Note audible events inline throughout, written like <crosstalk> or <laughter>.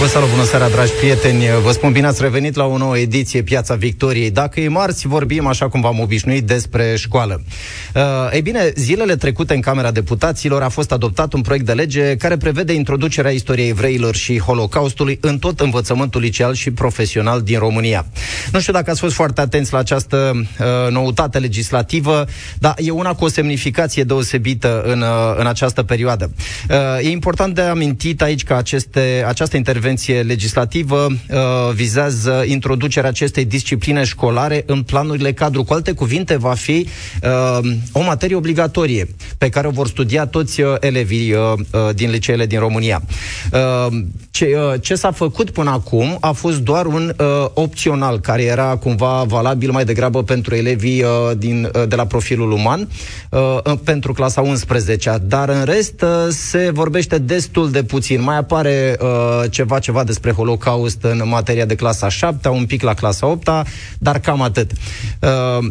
Vă salut, bună seara, dragi prieteni! Vă spun bine ați revenit la o nouă ediție Piața Victoriei. Dacă e marți, vorbim, așa cum v-am obișnuit, despre școală. Uh, ei bine, zilele trecute în Camera Deputaților a fost adoptat un proiect de lege care prevede introducerea istoriei evreilor și Holocaustului în tot învățământul liceal și profesional din România. Nu știu dacă ați fost foarte atenți la această uh, noutate legislativă, dar e una cu o semnificație deosebită în, uh, în această perioadă. Uh, e important de amintit aici că aceste, această intervenție intervenție legislativă uh, vizează introducerea acestei discipline școlare în planurile cadru. Cu alte cuvinte, va fi uh, o materie obligatorie pe care o vor studia toți uh, elevii uh, uh, din liceele din România. Uh, ce, uh, ce s-a făcut până acum a fost doar un uh, opțional care era cumva valabil mai degrabă pentru elevii uh, din, uh, de la profilul uman uh, pentru clasa 11 dar în rest uh, se vorbește destul de puțin. Mai apare uh, ceva ceva despre Holocaust în materia de clasa 7 un pic la clasa 8 dar cam atât. Uh,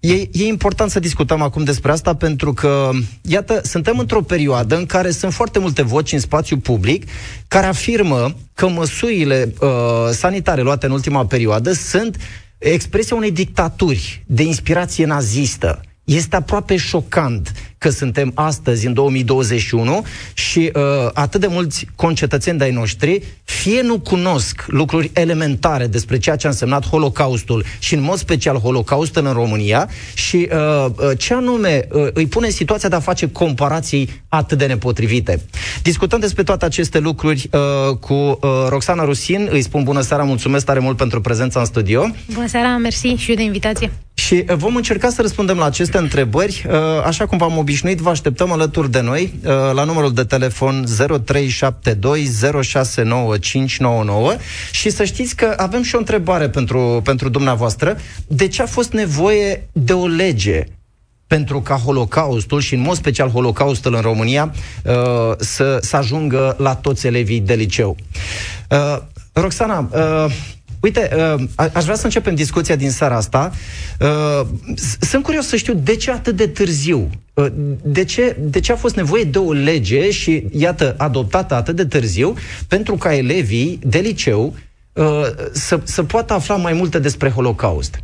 E, e important să discutăm acum despre asta pentru că, iată, suntem într-o perioadă în care sunt foarte multe voci în spațiu public care afirmă că măsurile uh, sanitare luate în ultima perioadă sunt expresia unei dictaturi de inspirație nazistă. Este aproape șocant că suntem astăzi, în 2021, și uh, atât de mulți concetățeni de-ai noștri fie nu cunosc lucruri elementare despre ceea ce a însemnat Holocaustul și în mod special Holocaustul în România și uh, uh, ce anume uh, îi pune situația de a face comparații atât de nepotrivite. Discutăm despre toate aceste lucruri uh, cu uh, Roxana Rusin. Îi spun bună seara, mulțumesc tare mult pentru prezența în studio. Bună seara, mersi și eu de invitație. Și uh, vom încerca să răspundem la aceste întrebări, uh, așa cum v-am obișnuit, vă așteptăm alături de noi uh, la numărul de telefon 0372 069599 și să știți că avem și o întrebare pentru, pentru dumneavoastră. De ce a fost nevoie de o lege pentru ca Holocaustul și în mod special Holocaustul în România să, să ajungă la toți elevii de liceu? Roxana, Uite, uh, aș vrea să începem discuția din seara asta. Uh, sunt curios să știu de ce atât de târziu. Uh, de ce, de ce a fost nevoie de o lege și, iată, adoptată atât de târziu pentru ca elevii de liceu să, să poată afla mai multe despre Holocaust?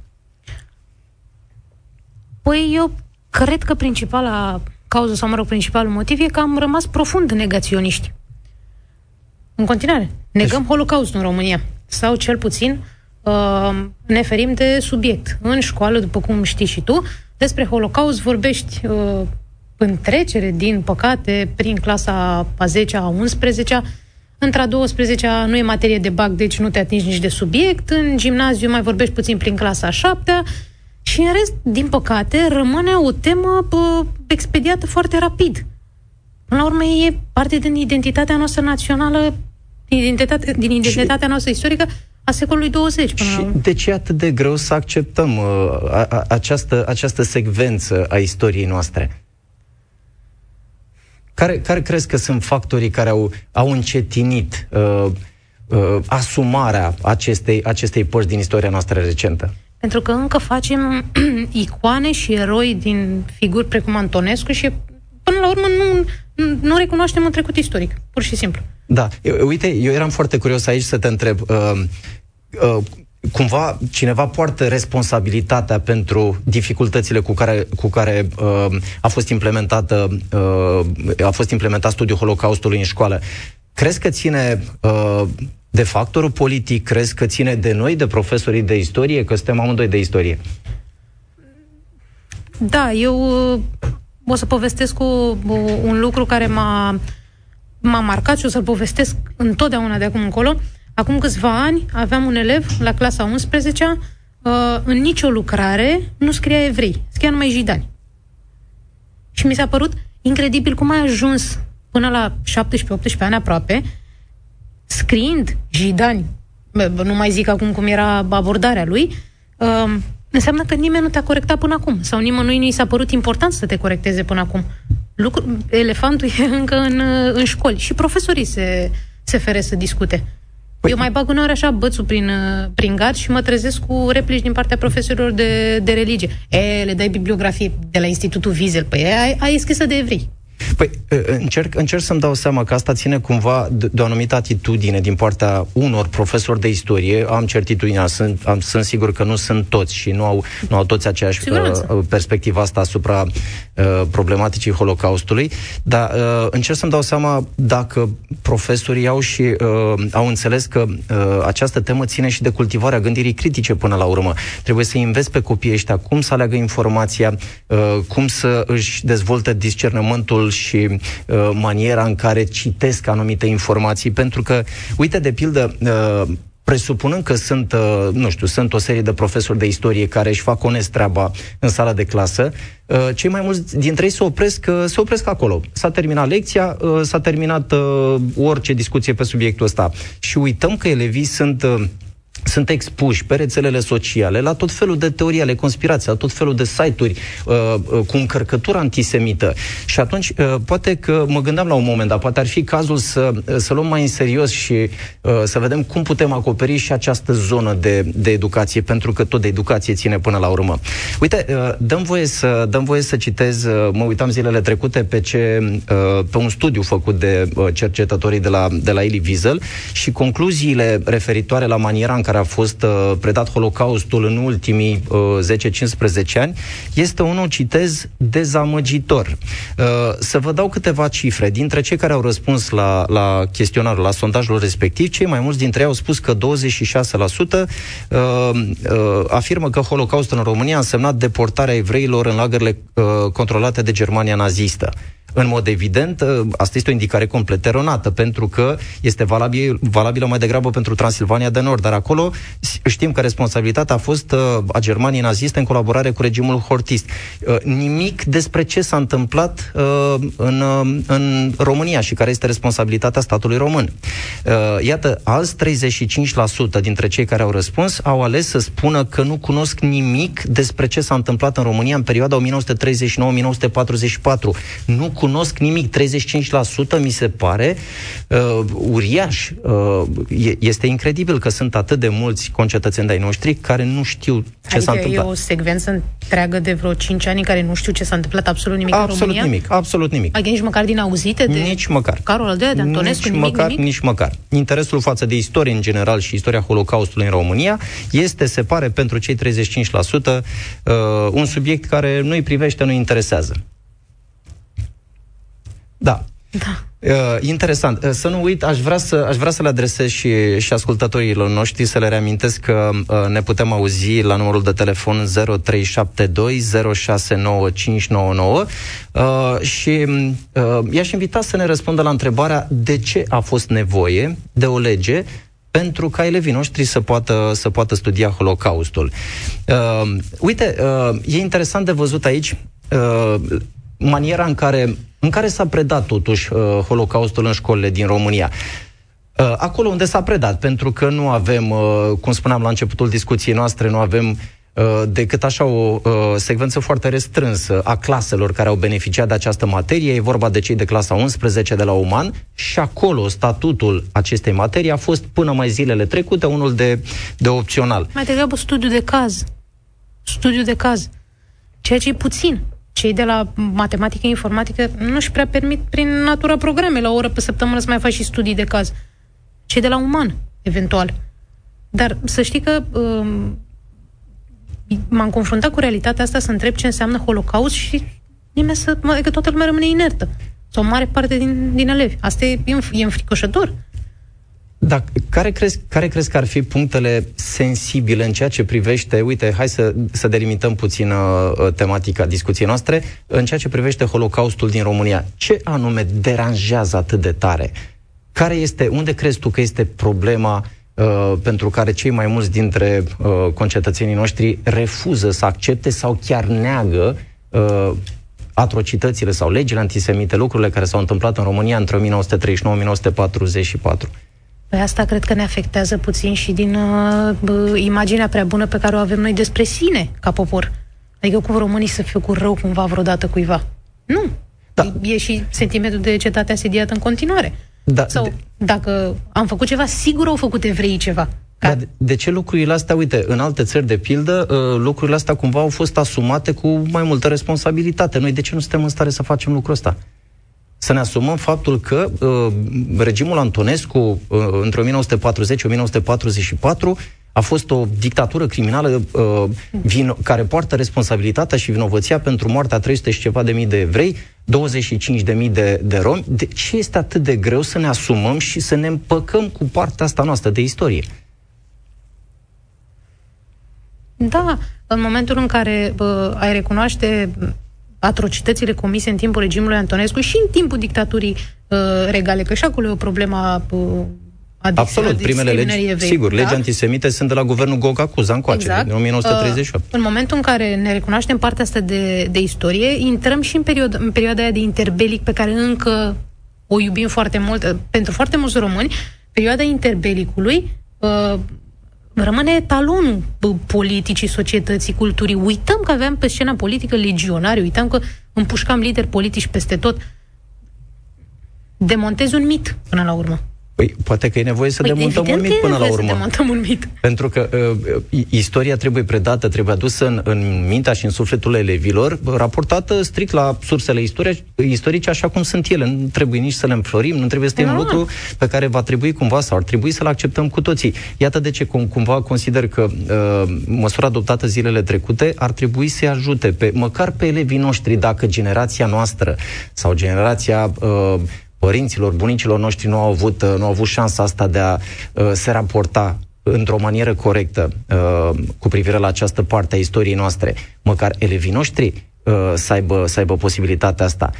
Păi eu cred că principala cauză, sau mă rog, principalul motiv e că am rămas profund negaționiști. În continuare, negăm deci... Holocaustul în România sau cel puțin uh, ne ferim de subiect. În școală, după cum știi și tu, despre Holocaust vorbești uh, în trecere, din păcate, prin clasa a 10-a, a 11-a, Între a 12-a nu e materie de bac, deci nu te atingi nici de subiect. În gimnaziu mai vorbești puțin prin clasa a 7 și în rest, din păcate, rămâne o temă pă, expediată foarte rapid. Până la urmă, e parte din identitatea noastră națională din, identitate, din identitatea și, noastră istorică a secolului 20. Până și de ce e atât de greu să acceptăm uh, a, a, această, această secvență a istoriei noastre? Care, care crezi că sunt factorii care au, au încetinit uh, uh, asumarea acestei, acestei părți din istoria noastră recentă? Pentru că încă facem <clears throat> icoane și eroi din figuri precum Antonescu și până la urmă nu, nu recunoaștem un trecut istoric, pur și simplu. Da, uite, eu eram foarte curios aici să te întreb. Uh, uh, cumva cineva poartă responsabilitatea pentru dificultățile cu care, cu care uh, a fost implementată uh, a fost implementat studiul Holocaustului în școală. Crezi că ține uh, de factorul politic? Crezi că ține de noi, de profesorii de istorie? Că suntem amândoi de istorie. Da, eu uh, o să povestesc cu un lucru care m-a, m-a marcat și o să-l povestesc întotdeauna de acum încolo. Acum câțiva ani aveam un elev la clasa 11 uh, în nicio lucrare nu scria evrei, scria numai jidani. Și mi s-a părut incredibil cum a ajuns până la 17-18 ani aproape, scriind jidani, nu mai zic acum cum era abordarea lui, uh, înseamnă că nimeni nu te-a corectat până acum sau nimănui nu i s-a părut important să te corecteze până acum. Lucru, elefantul e încă în, în școli și profesorii se, se fere să discute. Păi... Eu mai bag uneori așa bățul prin, uh, prin gard și mă trezesc cu replici din partea profesorilor de, de religie. E, le dai bibliografie de la Institutul Vizel. Păi ai, ai scrisă de evrei. Păi, încerc, încerc să-mi dau seama că asta ține cumva de, de o anumită atitudine din partea unor profesori de istorie. Am certitudinea, sunt, am, sunt sigur că nu sunt toți și nu au, nu au toți aceeași uh, perspectivă asta asupra uh, problematicii Holocaustului, dar uh, încerc să-mi dau seama dacă profesorii au și uh, au înțeles că uh, această temă ține și de cultivarea gândirii critice până la urmă. Trebuie să înveți pe copiii ăștia cum să aleagă informația, uh, cum să își dezvolte discernământul și uh, maniera în care citesc anumite informații, pentru că, uite, de pildă, uh, presupunând că sunt, uh, nu știu, sunt o serie de profesori de istorie care își fac onest treaba în sala de clasă, uh, cei mai mulți dintre ei se opresc, uh, se opresc acolo. S-a terminat lecția, s-a terminat orice discuție pe subiectul ăsta. Și uităm că elevii sunt sunt expuși pe rețelele sociale la tot felul de teorii ale conspirației, la tot felul de site-uri uh, uh, cu încărcătură antisemită. Și atunci, uh, poate că mă gândeam la un moment, dar poate ar fi cazul să, uh, să luăm mai în serios și uh, să vedem cum putem acoperi și această zonă de, de educație, pentru că tot de educație ține până la urmă. Uite, uh, dăm voie să, dăm voie să citez, uh, mă uitam zilele trecute pe, ce, uh, pe un studiu făcut de uh, cercetătorii de la, de la Eli Wiesel și concluziile referitoare la maniera în care care a fost uh, predat Holocaustul în ultimii uh, 10-15 ani, este unul, citez, dezamăgitor. Uh, să vă dau câteva cifre. Dintre cei care au răspuns la, la chestionarul, la sondajul respectiv, cei mai mulți dintre ei au spus că 26% uh, uh, afirmă că Holocaustul în România a însemnat deportarea evreilor în lagările uh, controlate de Germania nazistă. În mod evident, ă, asta este o indicare complet eronată, pentru că este valabil, valabilă mai degrabă pentru Transilvania de Nord, dar acolo știm că responsabilitatea a fost ă, a Germaniei naziste în colaborare cu regimul hortist. Ă, nimic despre ce s-a întâmplat în, în România și care este responsabilitatea statului român. Iată, alți 35% dintre cei care au răspuns au ales să spună că nu cunosc nimic despre ce s-a întâmplat în România în perioada 1939-1944. Nu cunosc nimic. 35% mi se pare uh, uriaș. Uh, este incredibil că sunt atât de mulți concetățeni de-ai noștri care nu știu ce adică s-a întâmplat. e o secvență întreagă de vreo 5 ani care nu știu ce s-a întâmplat absolut nimic absolut în România? nimic, absolut nimic. Adică nici măcar din auzite de nici măcar. Carol al de Antonescu, nici nimic, măcar, nimic? Nici măcar. Interesul față de istorie în general și istoria Holocaustului în România este, se pare, pentru cei 35% uh, un subiect care nu-i privește, nu interesează. Da. Da. Uh, interesant. Uh, să nu uit, aș vrea să, aș vrea să le adresez și, și ascultătorilor noștri, să le reamintesc că uh, ne putem auzi la numărul de telefon 0372 069599 uh, și uh, i-aș invita să ne răspundă la întrebarea de ce a fost nevoie de o lege pentru ca elevii noștri să poată, să poată studia Holocaustul. Uh, uite, uh, e interesant de văzut aici uh, maniera în care, în care s-a predat totuși uh, Holocaustul în școlile din România. Uh, acolo unde s-a predat, pentru că nu avem, uh, cum spuneam la începutul discuției noastre, nu avem uh, decât așa o uh, secvență foarte restrânsă a claselor care au beneficiat de această materie. E vorba de cei de clasa 11 de la Uman și acolo statutul acestei materii a fost până mai zilele trecute unul de, de opțional. Mai degrabă studiu de caz. Studiu de caz. Ceea ce e puțin cei de la matematică, informatică nu-și prea permit prin natura programe la o oră pe săptămână să mai faci și studii de caz. Cei de la uman, eventual. Dar să știi că um, m-am confruntat cu realitatea asta să întreb ce înseamnă holocaust și nimeni să, adică toată lumea rămâne inertă. Sau o mare parte din, din elevi. Asta e, e înfricoșător. Da, care crezi, care crezi că ar fi punctele sensibile în ceea ce privește, uite, hai să, să delimităm puțin uh, tematica discuției noastre, în ceea ce privește Holocaustul din România. Ce anume deranjează atât de tare? Care este, unde crezi tu că este problema uh, pentru care cei mai mulți dintre uh, concetățenii noștri refuză să accepte sau chiar neagă uh, atrocitățile sau legile antisemite, lucrurile care s-au întâmplat în România între 1939-1944? Păi asta cred că ne afectează puțin și din uh, imaginea prea bună pe care o avem noi despre sine ca popor. Adică cu românii să fiu cu rău cumva vreodată cuiva. Nu. Da. E și sentimentul de cetate asediată în continuare. Da, Sau de... dacă am făcut ceva, sigur au făcut evreii ceva. Ca... Dar de ce lucrurile astea, uite, în alte țări de pildă, uh, lucrurile astea cumva au fost asumate cu mai multă responsabilitate. Noi de ce nu suntem în stare să facem lucrul ăsta? Să ne asumăm faptul că uh, regimul Antonescu, uh, între 1940-1944, a fost o dictatură criminală uh, vin, care poartă responsabilitatea și vinovăția pentru moartea 300 și ceva de mii de evrei, 25 de mii de, de romi. De ce este atât de greu să ne asumăm și să ne împăcăm cu partea asta noastră de istorie? Da, în momentul în care bă, ai recunoaște atrocitățile comise în timpul regimului Antonescu și în timpul dictaturii uh, regale, că și acolo e o problemă uh, Absolut, primele legi, evei, sigur, da? legi antisemite sunt de la guvernul Goga Cuza încoace, exact. din 1938. Uh, în momentul în care ne recunoaștem partea asta de, de istorie, intrăm și în, perioada, în perioada aia de interbelic pe care încă o iubim foarte mult. Uh, pentru foarte mulți români, perioada interbelicului uh, rămâne etalonul politicii, societății, culturii. Uităm că aveam pe scena politică legionari, uităm că împușcam lideri politici peste tot. Demontezi un mit până la urmă. Păi, poate că e nevoie să păi, demontăm un mit până la urmă. Să demontăm un mit. Pentru că uh, istoria trebuie predată, trebuie adusă în, în mintea și în sufletul elevilor, raportată strict la sursele istorie, istorice așa cum sunt ele. Nu trebuie nici să le înflorim, nu trebuie să fie un lucru pe care va trebui cumva sau ar trebui să-l acceptăm cu toții. Iată de ce cum, cumva consider că uh, măsura adoptată zilele trecute ar trebui să ajute pe, măcar pe elevii noștri, dacă generația noastră sau generația uh, părinților, bunicilor noștri nu au avut, uh, nu au avut șansa asta de a uh, se raporta într-o manieră corectă uh, cu privire la această parte a istoriei noastre, măcar elevii noștri uh, să, aibă, să aibă posibilitatea asta.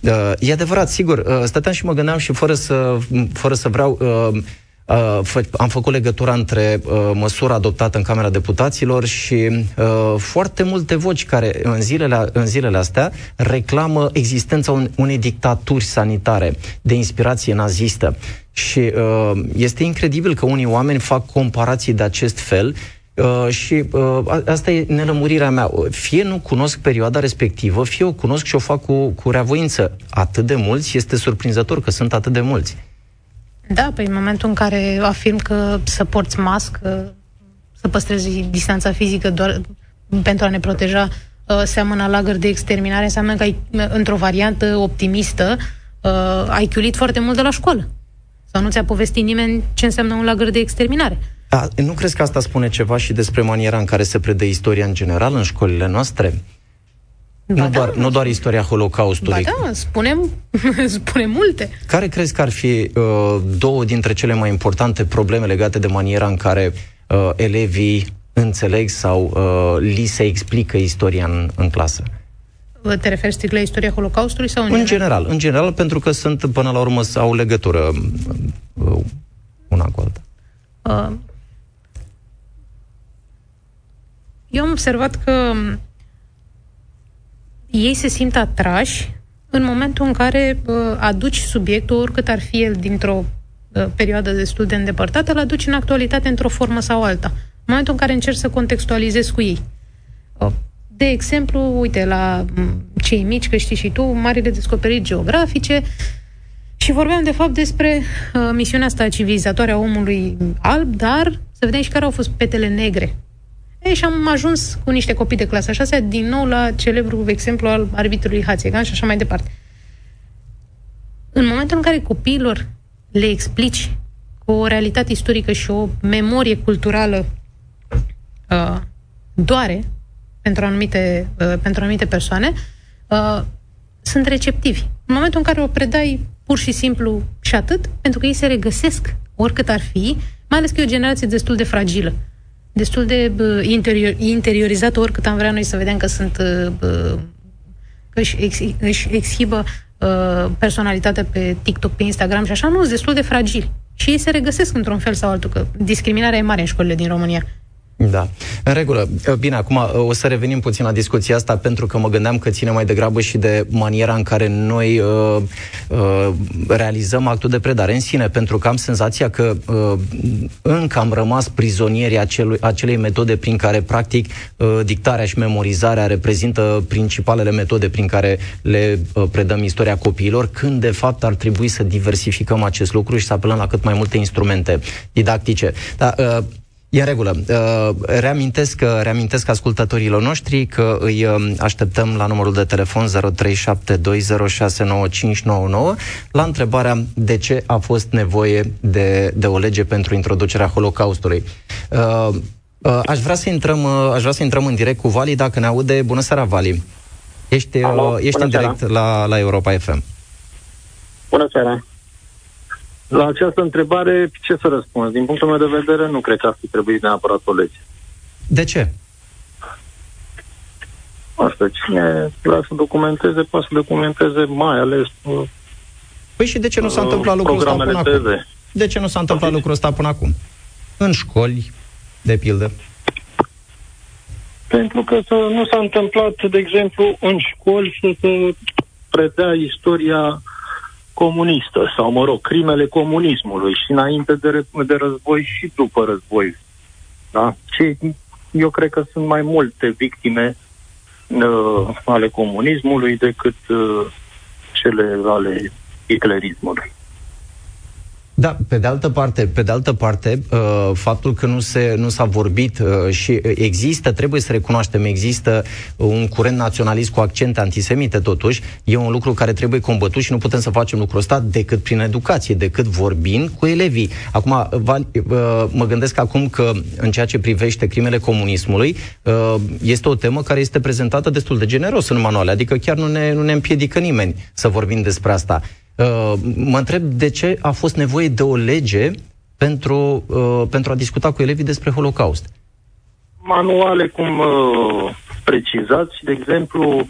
Uh, e adevărat, sigur, uh, stăteam și mă gândeam și fără să, fără să vreau... Uh, Uh, fă, am făcut legătura între uh, măsura adoptată în Camera Deputaților și uh, foarte multe voci care în zilele, în zilele astea reclamă existența un, unei dictaturi sanitare de inspirație nazistă. Și uh, este incredibil că unii oameni fac comparații de acest fel Uh, și uh, asta e nelămurirea mea. Fie nu cunosc perioada respectivă, fie o cunosc și o fac cu, cu reavoință. Atât de mulți, este surprinzător că sunt atât de mulți. Da, pe în momentul în care afirm că să porți mască, să păstrezi distanța fizică doar pentru a ne proteja, uh, seamănă lagăr de exterminare, înseamnă că ai, într-o variantă optimistă, uh, ai chiulit foarte mult de la școală. Sau nu ți-a povestit nimeni ce înseamnă un lagăr de exterminare. Da, nu crezi că asta spune ceva și despre maniera în care se predă istoria în general în școlile noastre? Ba nu, da, doar, nu doar istoria Holocaustului. Ba da, spunem, <laughs> spunem multe. Care crezi că ar fi uh, două dintre cele mai importante probleme legate de maniera în care uh, elevii înțeleg sau uh, li se explică istoria în, în clasă? Te referi strict la istoria Holocaustului sau în, în general? general? În general, pentru că sunt, până la urmă, au legătură uh, una cu alta. Uh, eu am observat că ei se simt atrași în momentul în care uh, aduci subiectul, oricât ar fi el dintr-o uh, perioadă destul de îndepărtată, îl aduci în actualitate într-o formă sau alta. În momentul în care încerci să contextualizezi cu ei. Uh, de exemplu, uite, la mm, cei mici, că știi și tu, marile descoperiri geografice, și vorbeam, de fapt, despre uh, misiunea asta civilizatoare a omului alb, dar să vedem și care au fost petele negre ei, și am ajuns cu niște copii de clasa 6 din nou la celebrul exemplu al arbitrului Hațegan și așa mai departe. În momentul în care copiilor le explici cu o realitate istorică și o memorie culturală uh, doare pentru anumite, uh, pentru anumite persoane, uh, sunt receptivi. În momentul în care o predai pur și simplu și atât, pentru că ei se regăsesc oricât ar fi, mai ales că e o generație destul de fragilă destul de uh, interior, interiorizată, oricât am vrea noi să vedem că sunt uh, că își, ex, își exhibă uh, personalitatea pe TikTok, pe Instagram și așa, nu, sunt destul de fragili. Și ei se regăsesc într-un fel sau altul, că discriminarea e mare în școlile din România. Da, în regulă. Bine, acum o să revenim puțin la discuția asta pentru că mă gândeam că ține mai degrabă și de maniera în care noi uh, uh, realizăm actul de predare în sine, pentru că am senzația că uh, încă am rămas prizonieri acelui, acelei metode prin care, practic, uh, dictarea și memorizarea reprezintă principalele metode prin care le uh, predăm istoria copiilor, când, de fapt, ar trebui să diversificăm acest lucru și să apelăm la cât mai multe instrumente didactice. Dar, uh, E în regulă. Uh, reamintesc, reamintesc ascultătorilor noștri că îi um, așteptăm la numărul de telefon 0372069599 la întrebarea de ce a fost nevoie de, de o lege pentru introducerea Holocaustului. Uh, uh, aș vrea să intrăm, aș vrea să intrăm în direct cu Vali, dacă ne aude. Bună seara, Vali. Ești, Alo, ești în direct la, la Europa FM. Bună seara. La această întrebare, ce să răspund? Din punctul meu de vedere, nu cred că ar fi trebuit neapărat o lege. De ce? Asta, cine vrea să documenteze, poate să documenteze mai ales uh, Păi și de ce nu s-a întâmplat lucrul ăsta până TV. acum? De ce nu s-a întâmplat lucrul ăsta până acum? În școli, de pildă. Pentru că să nu s-a întâmplat, de exemplu, în școli să se predea istoria comunistă, sau, mă rog, crimele comunismului și înainte de, de război și după război. Da? Și eu cred că sunt mai multe victime uh, ale comunismului decât uh, cele ale hitlerismului. Da, pe de altă parte, pe de altă parte uh, faptul că nu, se, nu s-a vorbit uh, și există, trebuie să recunoaștem, există un curent naționalist cu accente antisemite totuși, e un lucru care trebuie combătut și nu putem să facem lucrul ăsta decât prin educație, decât vorbind cu elevii. Acum, uh, mă gândesc acum că în ceea ce privește crimele comunismului, este o temă care este prezentată destul de generos în manuale, adică chiar nu ne, nu ne împiedică nimeni să vorbim despre asta. Uh, mă întreb de ce a fost nevoie de o lege pentru, uh, pentru a discuta cu elevii despre Holocaust. Manuale, cum uh, precizați, de exemplu,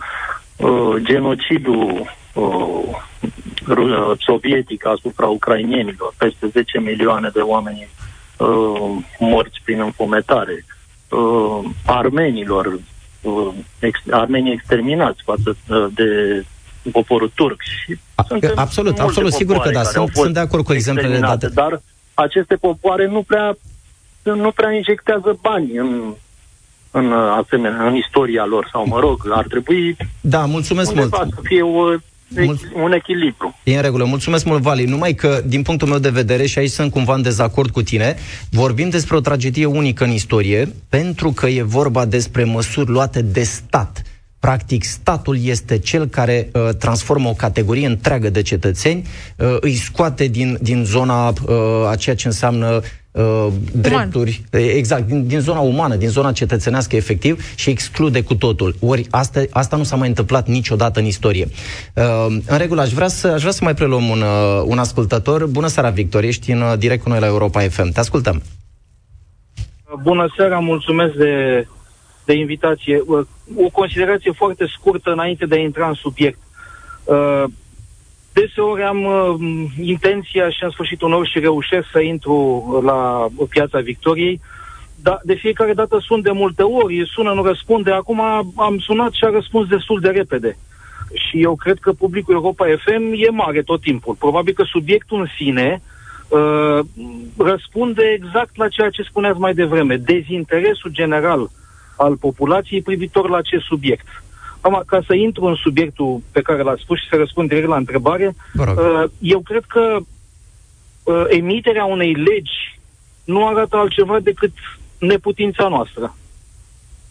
uh, genocidul uh, sovietic asupra ucrainienilor, peste 10 milioane de oameni uh, morți prin înfometare, uh, armenilor, uh, ex, armenii exterminați față uh, de poporul turc. Și absolut, absolut, sigur că da, sunt, sunt de acord cu exemplele date. Dar aceste popoare nu prea, nu prea injectează bani în, în asemenea, în istoria lor, sau mă rog, ar trebui da, mulțumesc mult. să fie o, un echilibru. E în regulă. Mulțumesc mult, Vali. Numai că, din punctul meu de vedere, și aici sunt cumva în dezacord cu tine, vorbim despre o tragedie unică în istorie, pentru că e vorba despre măsuri luate de stat Practic, statul este cel care uh, transformă o categorie întreagă de cetățeni, uh, îi scoate din, din zona uh, a ceea ce înseamnă uh, drepturi, Uman. exact, din, din zona umană, din zona cetățenească efectiv și exclude cu totul. Ori asta, asta nu s-a mai întâmplat niciodată în istorie. Uh, în regulă, aș vrea să, aș vrea să mai preluăm un, uh, un ascultător. Bună seara, Victor, ești în uh, direct cu noi la Europa FM. Te ascultăm. Bună seara, mulțumesc de de invitație. Uh, o considerație foarte scurtă înainte de a intra în subiect. Uh, deseori am uh, intenția și în sfârșit unor și reușesc să intru la piața Victoriei, dar de fiecare dată sun de multe ori, sună, nu răspunde. Acum am sunat și a răspuns destul de repede. Și eu cred că publicul Europa FM e mare tot timpul. Probabil că subiectul în sine uh, răspunde exact la ceea ce spuneați mai devreme. Dezinteresul general uh, al populației privitor la acest subiect. Acum, ca să intru în subiectul pe care l-ați spus și să răspund direct la întrebare, uh, eu cred că uh, emiterea unei legi nu arată altceva decât neputința noastră.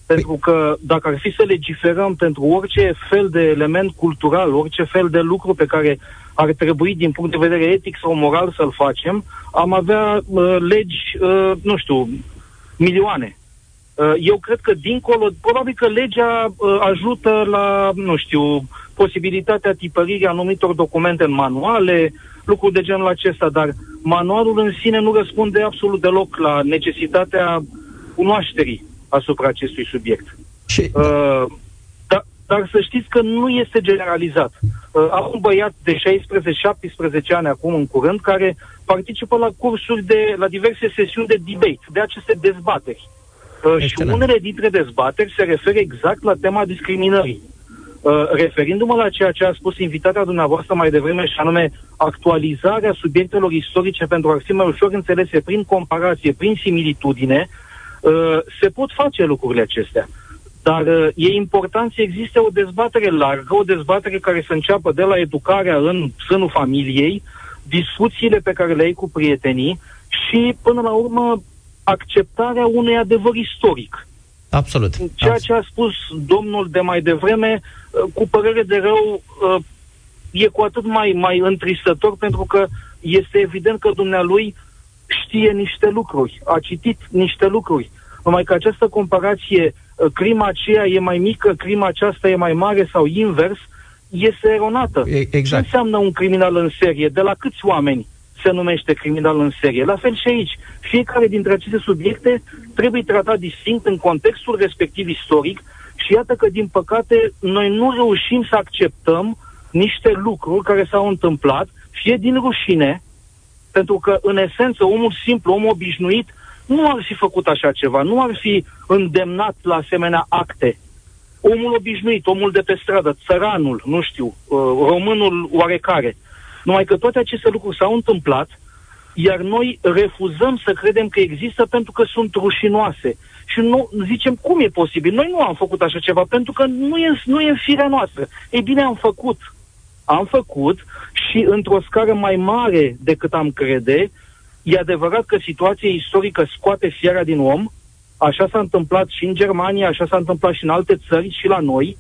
Pentru că dacă ar fi să legiferăm pentru orice fel de element cultural, orice fel de lucru pe care ar trebui din punct de vedere etic sau moral să-l facem, am avea uh, legi, uh, nu știu, milioane. Uh, eu cred că dincolo, probabil că legea uh, ajută la, nu știu, posibilitatea tipăririi anumitor documente în manuale, lucruri de genul acesta, dar manualul în sine nu răspunde absolut deloc la necesitatea cunoașterii asupra acestui subiect. Și... Uh, dar, dar să știți că nu este generalizat. Uh, am un băiat de 16-17 ani acum în curând care participă la cursuri de, la diverse sesiuni de debate, de aceste dezbateri Uh, și unele dintre dezbateri se referă exact la tema discriminării. Uh, referindu-mă la ceea ce a spus invitata dumneavoastră mai devreme, și anume actualizarea subiectelor istorice pentru a fi mai ușor înțelese prin comparație, prin similitudine, uh, se pot face lucrurile acestea. Dar uh, e important să existe o dezbatere largă, o dezbatere care să înceapă de la educarea în sânul familiei, discuțiile pe care le ai cu prietenii și, până la urmă, acceptarea unui adevăr istoric. Absolut. Ceea ce a spus domnul de mai devreme, uh, cu părere de rău, uh, e cu atât mai, mai întristător pentru că este evident că dumnealui știe niște lucruri, a citit niște lucruri. Numai că această comparație, uh, crima aceea e mai mică, crima aceasta e mai mare sau invers, este eronată. Exact. Ce înseamnă un criminal în serie? De la câți oameni? Se numește criminal în serie. La fel și aici. Fiecare dintre aceste subiecte trebuie tratat distinct în contextul respectiv istoric și iată că, din păcate, noi nu reușim să acceptăm niște lucruri care s-au întâmplat, fie din rușine, pentru că, în esență, omul simplu, omul obișnuit, nu ar fi făcut așa ceva, nu ar fi îndemnat la asemenea acte. Omul obișnuit, omul de pe stradă, țăranul, nu știu, uh, românul oarecare, numai că toate aceste lucruri s-au întâmplat, iar noi refuzăm să credem că există pentru că sunt rușinoase. Și nu zicem cum e posibil. Noi nu am făcut așa ceva pentru că nu e, nu e în firea noastră. Ei bine, am făcut. Am făcut și într-o scară mai mare decât am crede, e adevărat că situația istorică scoate fiera din om, așa s-a întâmplat și în Germania, așa s-a întâmplat și în alte țări și la noi,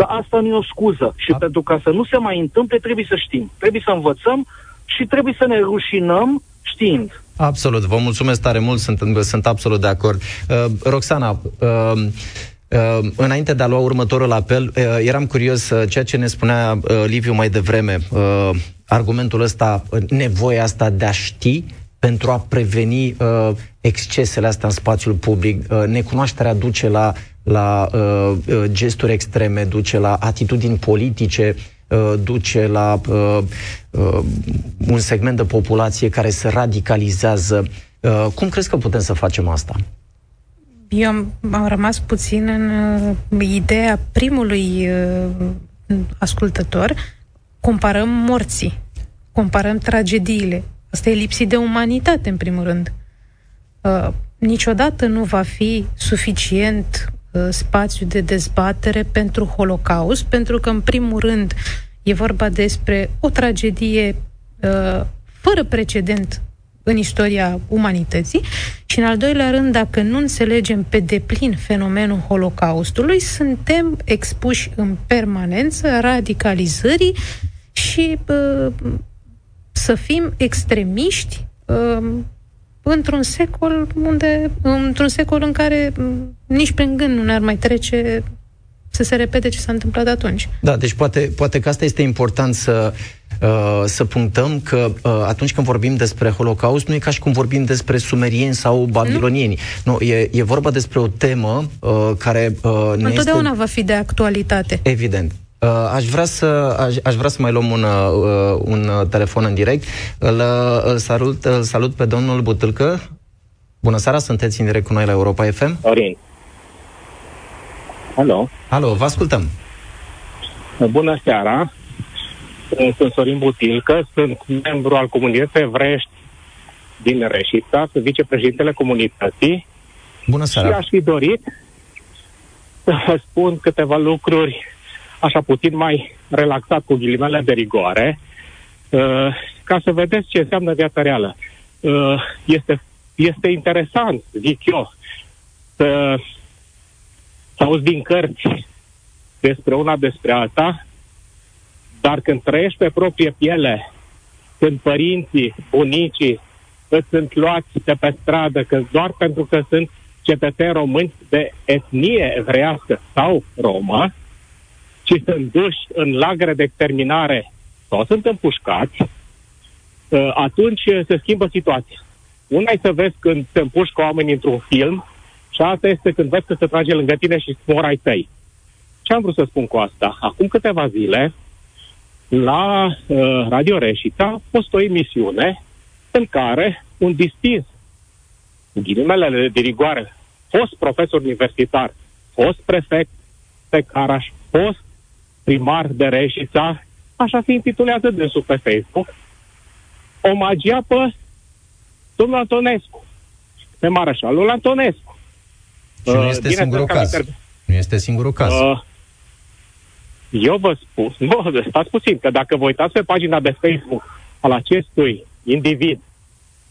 dar asta nu e o scuză. Și A... pentru ca să nu se mai întâmple, trebuie să știm. Trebuie să învățăm și trebuie să ne rușinăm știind. Absolut. Vă mulțumesc tare mult. Sunt, sunt absolut de acord. Uh, Roxana, uh, Uh, înainte de a lua următorul apel, uh, eram curios uh, ceea ce ne spunea uh, Liviu mai devreme, uh, argumentul ăsta, uh, nevoia asta de a ști pentru a preveni uh, excesele astea în spațiul public. Uh, necunoașterea duce la la uh, uh, gesturi extreme, duce la atitudini politice, uh, duce la uh, uh, un segment de populație care se radicalizează. Uh, cum crezi că putem să facem asta? Eu am, am rămas puțin în uh, ideea primului uh, ascultător. Comparăm morții, comparăm tragediile. Asta e lipsit de umanitate, în primul rând. Uh, niciodată nu va fi suficient Uh, spațiu de dezbatere pentru Holocaust, pentru că, în primul rând, e vorba despre o tragedie uh, fără precedent în istoria umanității și, în al doilea rând, dacă nu înțelegem pe deplin fenomenul Holocaustului, suntem expuși în permanență radicalizării și uh, să fim extremiști uh, într-un secol unde, într-un secol în care nici prin gând nu ne-ar mai trece să se repete ce s-a întâmplat atunci. Da, deci poate, poate că asta este important să, uh, să punctăm că uh, atunci când vorbim despre Holocaust, nu e ca și cum vorbim despre sumerieni sau babilonieni. Nu, nu e, e vorba despre o temă uh, care uh, ne Întotdeauna este... va fi de actualitate. Evident. Uh, aș, vrea să, aș, aș vrea să mai luăm un, uh, un uh, telefon în direct. Îl, uh, îl, salut, îl salut pe domnul Butâlcă. Bună seara, sunteți în direct cu noi la Europa FM. Orin. Alo. Alo, vă ascultăm. Bună seara. Sunt Sorin Butilcă, sunt membru al comunității evreiești din Reșița, sunt vicepreședintele comunității. Bună seara. Și aș fi dorit să vă spun câteva lucruri așa puțin mai relaxat cu ghilimele de rigoare, uh, ca să vedeți ce înseamnă viața reală. Uh, este, este interesant, zic eu, să, să auzi din cărți despre una despre alta, dar când trăiești pe proprie piele, când părinții, bunicii îți sunt luați de pe stradă, că doar pentru că sunt cetățeni români de etnie evreiască sau romă, ci sunt duși în lagăre de exterminare sau sunt împușcați, uh, atunci se schimbă situația. Una e să vezi când se împușcă oamenii într-un film și alta este când vezi că se trage lângă tine și mor ai tăi. Ce am vrut să spun cu asta? Acum câteva zile, la uh, Radio Reșița a fost o emisiune în care un distins, ghilimele de rigoare, fost profesor universitar, fost prefect pe Caraș, fost primar de Reșița, așa se intitulează dânsul pe Facebook, omagia pe domnul Antonescu, pe Marășalul Antonescu. Și nu este uh, singurul caz. Inter... Nu este singurul caz. Uh, eu vă spun, <laughs> nu, stați puțin, că dacă vă uitați pe pagina de Facebook al acestui individ,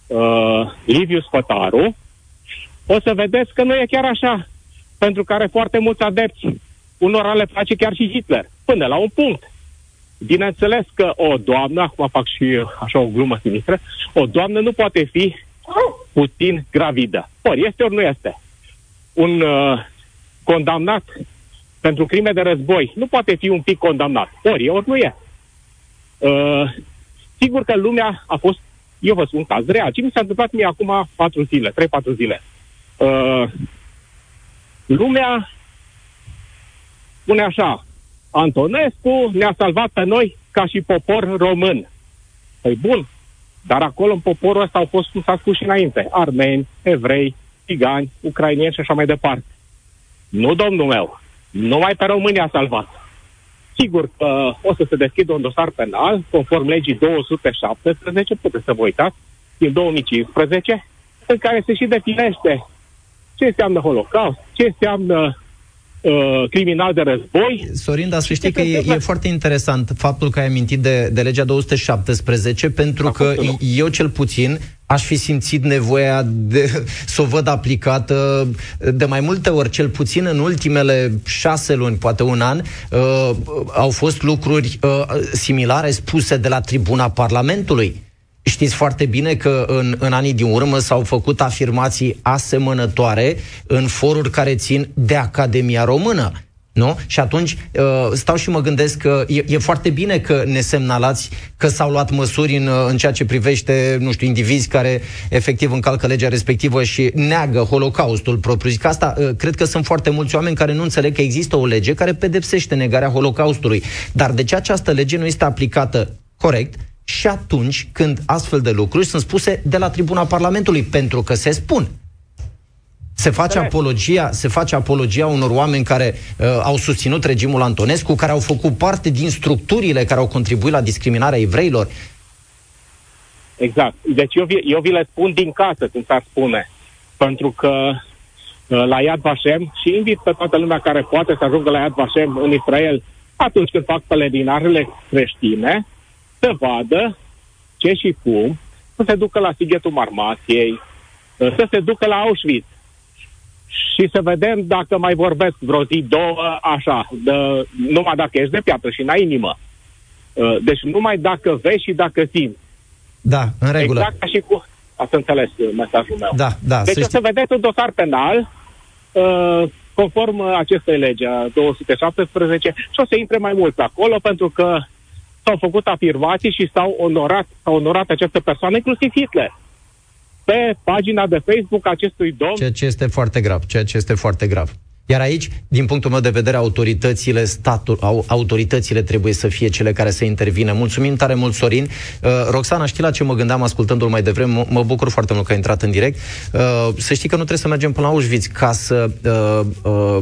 uh, Liviu Spătaru, o să vedeți că nu e chiar așa, pentru că are foarte mulți adepți. Unora le place chiar și Hitler, până la un punct. Bineînțeles că o doamnă, acum fac și așa o glumă sinistră, o doamnă nu poate fi puțin gravidă. Ori este, ori nu este. Un uh, condamnat pentru crime de război nu poate fi un pic condamnat. Ori e, ori nu e. Uh, sigur că lumea a fost, eu vă spun caz real. Ce mi s-a întâmplat mie acum patru zile, trei, patru zile? Uh, lumea spune așa, Antonescu ne-a salvat pe noi ca și popor român. Păi bun, dar acolo în poporul ăsta au fost, cum s-a spus și înainte, armeni, evrei, țigani, ucrainieni și așa mai departe. Nu, domnul meu, numai pe România a salvat. Sigur că o să se deschidă un dosar penal, conform legii 217, puteți să vă uitați, din 2015, în care se și definește ce înseamnă Holocaust, ce înseamnă uh, criminal de război. Sorin, dar să știi că e, e foarte interesant faptul că ai amintit de, de legea 217, pentru A că eu cel puțin aș fi simțit nevoia de, <laughs> să o văd aplicată de mai multe ori, cel puțin în ultimele șase luni, poate un an, uh, au fost lucruri uh, similare spuse de la tribuna Parlamentului. Știți foarte bine că în, în anii din urmă s-au făcut afirmații asemănătoare în foruri care țin de Academia Română. Nu? Și atunci uh, stau și mă gândesc că e, e foarte bine că ne semnalați că s-au luat măsuri în, în ceea ce privește, nu știu, indivizi care efectiv încalcă legea respectivă și neagă Holocaustul propriu. Zic asta, uh, cred că sunt foarte mulți oameni care nu înțeleg că există o lege care pedepsește negarea Holocaustului. Dar de ce această lege nu este aplicată corect și atunci când astfel de lucruri sunt spuse de la tribuna Parlamentului, pentru că se spun. Se face, apologia, se face apologia unor oameni care uh, au susținut regimul Antonescu, care au făcut parte din structurile care au contribuit la discriminarea evreilor. Exact. Deci eu vi, eu vi le spun din casă, cum s-ar spune. Pentru că uh, la Yad Vashem și invit pe toată lumea care poate să ajungă la Yad Vashem în Israel atunci când fac pelerinarele creștine, să vadă ce și cum, să se ducă la Sighetul Marmasiei, uh, să se ducă la Auschwitz, și să vedem dacă mai vorbesc vreo zi, două, așa, de, numai dacă ești de piatră și n-ai inimă. Uh, deci numai dacă vezi și dacă simți. Da, în regulă. Exact ca și cu... Ați înțeles uh, mesajul meu. Da, da. Deci să, o să vedeți un dosar penal uh, conform acestei lege, 217, și o să intre mai mult acolo, pentru că s-au făcut afirmații și s-au onorat, s-au onorat această persoană, inclusiv Hitler pe pagina de Facebook acestui domn. Ceea ce este foarte grav, ceea ce este foarte grav. Iar aici, din punctul meu de vedere, autoritățile, statul, au, autoritățile trebuie să fie cele care să intervină. Mulțumim tare mult, Sorin. Uh, Roxana, știi la ce mă gândeam ascultându-l mai devreme? M- mă bucur foarte mult că a intrat în direct. Uh, să știi că nu trebuie să mergem până la Auschwitz ca să uh, uh,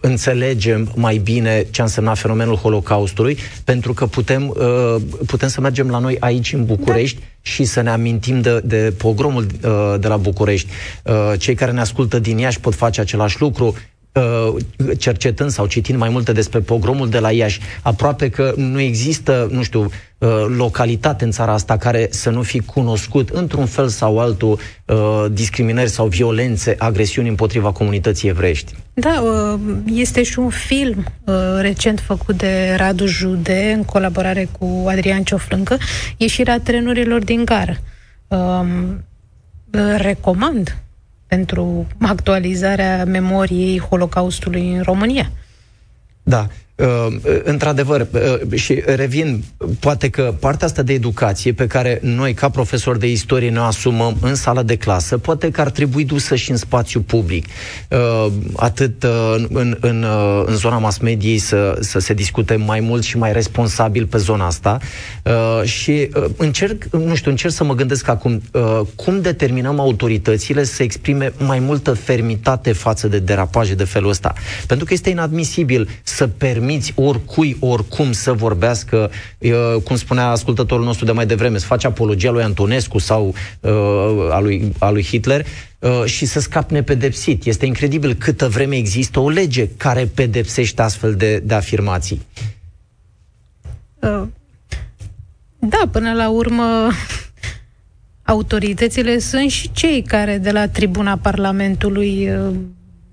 înțelegem mai bine ce a însemnat fenomenul Holocaustului, pentru că putem, uh, putem să mergem la noi aici, în București, da și să ne amintim de, de pogromul uh, de la București. Uh, cei care ne ascultă din Iași pot face același lucru. Uh, cercetând sau citind mai multe despre pogromul de la Iași, aproape că nu există, nu știu, uh, localitate în țara asta care să nu fi cunoscut într-un fel sau altul uh, discriminări sau violențe, agresiuni împotriva comunității evreiești. Da, este și un film recent făcut de Radu Jude în colaborare cu Adrian Cioflâncă, Ieșirea trenurilor din gară. Um, recomand pentru actualizarea memoriei Holocaustului în România. Da. Uh, într-adevăr, uh, și revin, poate că partea asta de educație pe care noi, ca profesori de istorie, ne asumăm în sala de clasă, poate că ar trebui dusă și în spațiu public. Uh, atât în, în, în zona mass mediei să, să se discute mai mult și mai responsabil pe zona asta. Și încerc, nu știu, încerc să mă gândesc acum cum determinăm autoritățile să exprime mai multă fermitate față de derapaje de felul ăsta. Pentru că este inadmisibil să permitem permiți oricui, oricum să vorbească, cum spunea ascultătorul nostru de mai devreme, să face apologia lui Antonescu sau a lui, a lui Hitler, și să scape nepedepsit. Este incredibil câtă vreme există o lege care pedepsește astfel de, de afirmații. Da, până la urmă, autoritățile sunt și cei care de la tribuna Parlamentului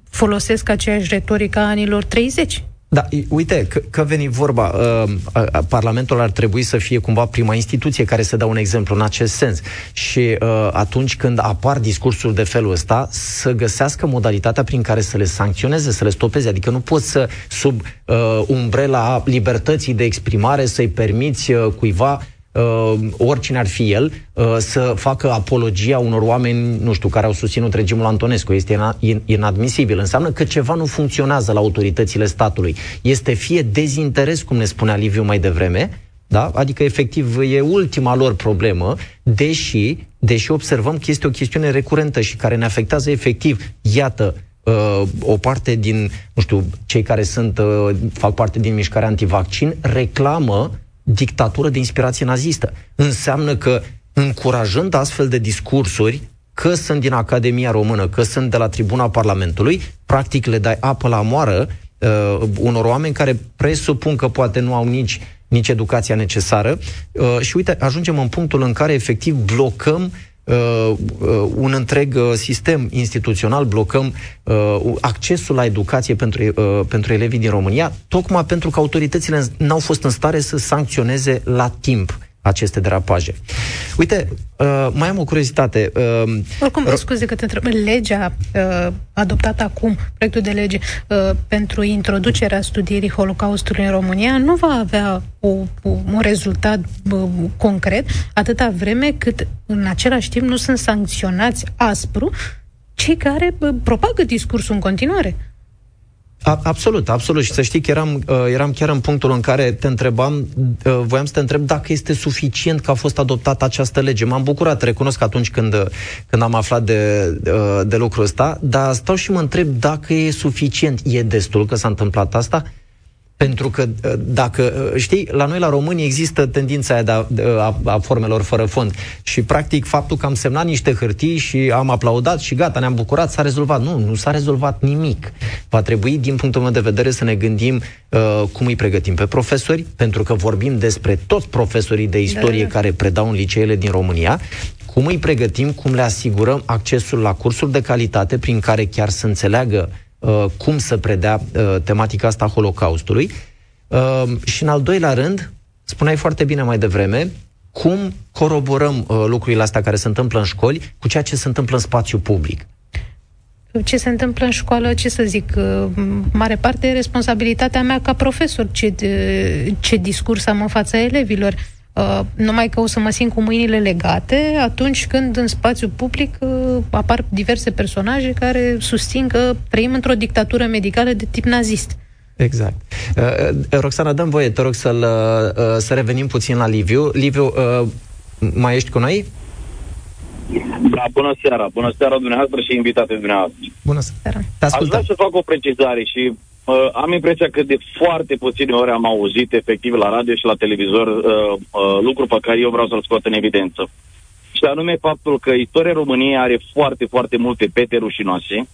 folosesc aceeași retorică a anilor 30. Da, uite, că, că veni vorba, uh, uh, Parlamentul ar trebui să fie cumva prima instituție care să dea un exemplu în acest sens. Și uh, atunci când apar discursuri de felul ăsta, să găsească modalitatea prin care să le sancționeze, să le stopeze. Adică nu poți să, sub uh, umbrela libertății de exprimare, să-i permiți uh, cuiva uh, oricine ar fi el, uh, să facă apologia unor oameni, nu știu, care au susținut regimul Antonescu. Este inadmisibil. Înseamnă că ceva nu funcționează la autoritățile statului. Este fie dezinteres, cum ne spunea Liviu mai devreme, da? Adică, efectiv, e ultima lor problemă, deși, deși observăm că este o chestiune recurentă și care ne afectează efectiv. Iată, uh, o parte din, nu știu, cei care sunt, uh, fac parte din mișcarea antivaccin, reclamă dictatură de inspirație nazistă. Înseamnă că încurajând astfel de discursuri, că sunt din Academia Română, că sunt de la tribuna Parlamentului, practic le dai apă la moară uh, unor oameni care presupun că poate nu au nici nici educația necesară. Uh, și uite, ajungem în punctul în care efectiv blocăm uh, uh, un întreg uh, sistem instituțional, blocăm uh, accesul la educație pentru, uh, pentru elevii din România, tocmai pentru că autoritățile n-au fost în stare să sancționeze la timp aceste derapaje. Uite, uh, mai am o curiozitate. Uh, Oricum, r- scuze că te întreb, legea uh, adoptată acum, proiectul de lege uh, pentru introducerea studierii Holocaustului în România nu va avea o, o, un rezultat uh, concret atâta vreme cât în același timp nu sunt sancționați aspru cei care uh, propagă discursul în continuare. A, absolut, absolut. Și să știi că eram, uh, eram chiar în punctul în care te întrebam, uh, voiam să te întreb dacă este suficient că a fost adoptată această lege. M-am bucurat, recunosc atunci când, când am aflat de, uh, de lucrul ăsta, dar stau și mă întreb dacă e suficient. E destul că s-a întâmplat asta? Pentru că, ă, dacă, ă, știi, la noi, la români, există tendința aia de a, a, a formelor fără fond. Și, practic, faptul că am semnat niște hârtii și am aplaudat și gata, ne-am bucurat, s-a rezolvat. Nu, nu s-a rezolvat nimic. Va trebui, din punctul meu de vedere, să ne gândim uh, cum îi pregătim pe profesori, pentru că vorbim despre toți profesorii de istorie da. care predau în liceele din România, cum îi pregătim, cum le asigurăm accesul la cursuri de calitate prin care chiar să înțeleagă uh, cum să predea uh, tematica asta Holocaustului. Uh, și în al doilea rând, spuneai foarte bine mai devreme, cum coroborăm uh, lucrurile astea care se întâmplă în școli cu ceea ce se întâmplă în spațiu public. Ce se întâmplă în școală, ce să zic, uh, mare parte e responsabilitatea mea ca profesor, ce, uh, ce discurs am în fața elevilor. Uh, numai că o să mă simt cu mâinile legate atunci când în spațiu public uh, apar diverse personaje care susțin că trăim într-o dictatură medicală de tip nazist. Exact. Uh, uh Roxana, dăm voie, te rog să-l, uh, uh, să revenim puțin la Liviu. Liviu, uh, mai ești cu noi? Da, bună seara. Bună seara dumneavoastră și invitate dumneavoastră. Bună seara. Te Aș vrea să fac o precizare și Uh, am impresia că de foarte puține ori am auzit efectiv la radio și la televizor uh, uh, lucruri pe care eu vreau să-l scot în evidență. Și anume faptul că istoria României are foarte, foarte multe pete rușinoase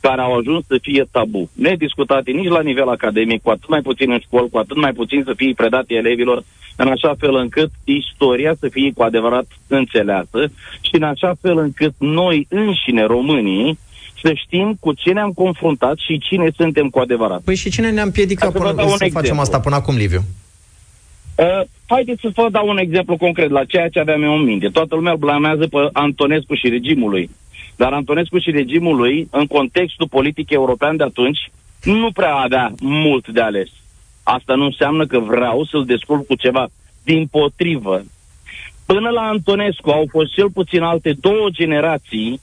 care au ajuns să fie tabu, nediscutate nici la nivel academic, cu atât mai puțin în școli, cu atât mai puțin să fie predate elevilor, în așa fel încât istoria să fie cu adevărat înțeleasă și în așa fel încât noi înșine românii să știm cu ce ne-am confruntat și cine suntem cu adevărat. Păi și cine ne-a împiedicat până să facem exemplu. asta până acum, Liviu? Uh, haideți să vă dau un exemplu concret la ceea ce aveam eu în minte. Toată lumea îl blamează pe Antonescu și regimul lui. Dar Antonescu și regimul lui, în contextul politic european de atunci, nu prea avea mult de ales. Asta nu înseamnă că vreau să-l descurc cu ceva. Din potrivă, până la Antonescu au fost cel puțin alte două generații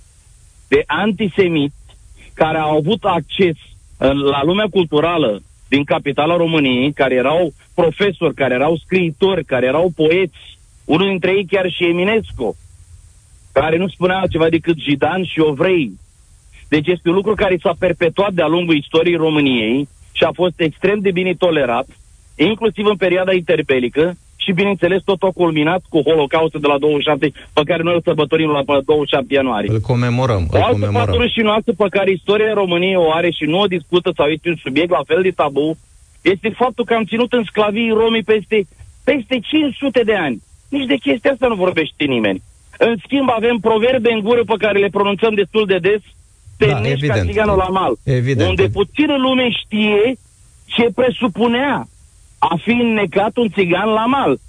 de antisemiți care au avut acces la lumea culturală din capitala României, care erau profesori, care erau scriitori, care erau poeți, unul dintre ei chiar și Eminescu, care nu spunea altceva decât jidan și ovrei. Deci este un lucru care s-a perpetuat de-a lungul istoriei României și a fost extrem de bine tolerat, inclusiv în perioada interbelică, și, bineînțeles, tot a culminat cu Holocaustul de la 27, pe care noi îl sărbătorim la 27 ianuarie. Îl comemorăm. O altă factură și noastră pe care istoria României o are și nu o discută sau este un subiect la fel de tabu, este faptul că am ținut în sclavii romii peste, peste 500 de ani. Nici de chestia asta nu vorbește nimeni. În schimb, avem proverbe în gură pe care le pronunțăm destul de des, te da, ca țiganul la mal. Evident. Unde puțină lume știe ce presupunea a fi înnecat un țigan la mal.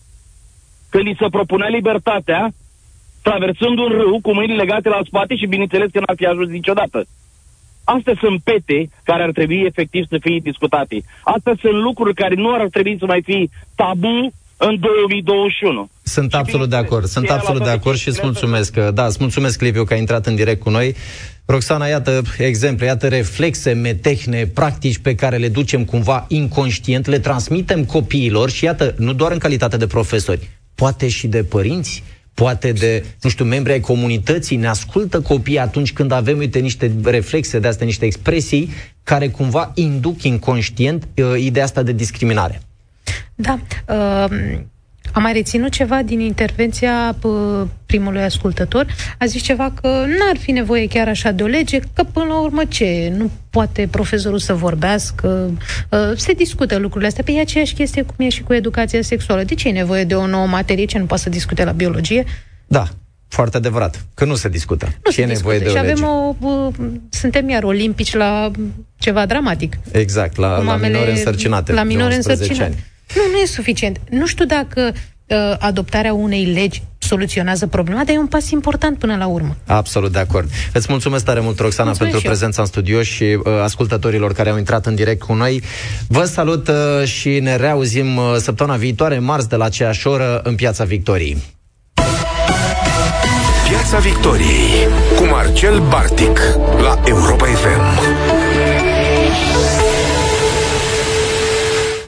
Când îi se propunea libertatea, traversând un râu cu mâinile legate la spate și bineînțeles că n-ar fi ajuns niciodată. Astea sunt pete care ar trebui efectiv să fie discutate. Astea sunt lucruri care nu ar trebui să mai fie tabu în 2021. Sunt și absolut de acord, sunt absolut de acord și îți mulțumesc. Da, îți mulțumesc, Liviu, că ai intrat în direct cu noi. Roxana, iată exemple, iată reflexe, metehne, practici pe care le ducem cumva inconștient, le transmitem copiilor și iată, nu doar în calitate de profesori, poate și de părinți, poate de, nu știu, membri ai comunității, ne ascultă copiii atunci când avem, uite, niște reflexe de astea, niște expresii care cumva induc inconștient uh, ideea asta de discriminare. Da. Uh, am mai reținut ceva din intervenția primului ascultător. A zis ceva că n-ar fi nevoie chiar așa de o lege, că până la urmă ce? Nu poate profesorul să vorbească, ă, se discută lucrurile astea. Pe păi e aceeași chestie cum e și cu educația sexuală. De ce e nevoie de o nouă materie ce nu poate să discute la biologie? Da, foarte adevărat, că nu se discută. Nu și se e nevoie de o și avem lege. o, suntem iar olimpici la ceva dramatic. Exact, la, la minore însărcinate. La minore însărcinate. Ani. Nu, nu e suficient. Nu știu dacă uh, adoptarea unei legi soluționează problema, dar e un pas important până la urmă. Absolut de acord. Îți mulțumesc tare mult, Roxana, mulțumesc pentru prezența în studio și uh, ascultătorilor care au intrat în direct cu noi. Vă salut uh, și ne reauzim uh, săptămâna viitoare, marți, de la aceeași oră, în Piața Victoriei. Piața Victoriei cu Marcel Bartic la Europa FM.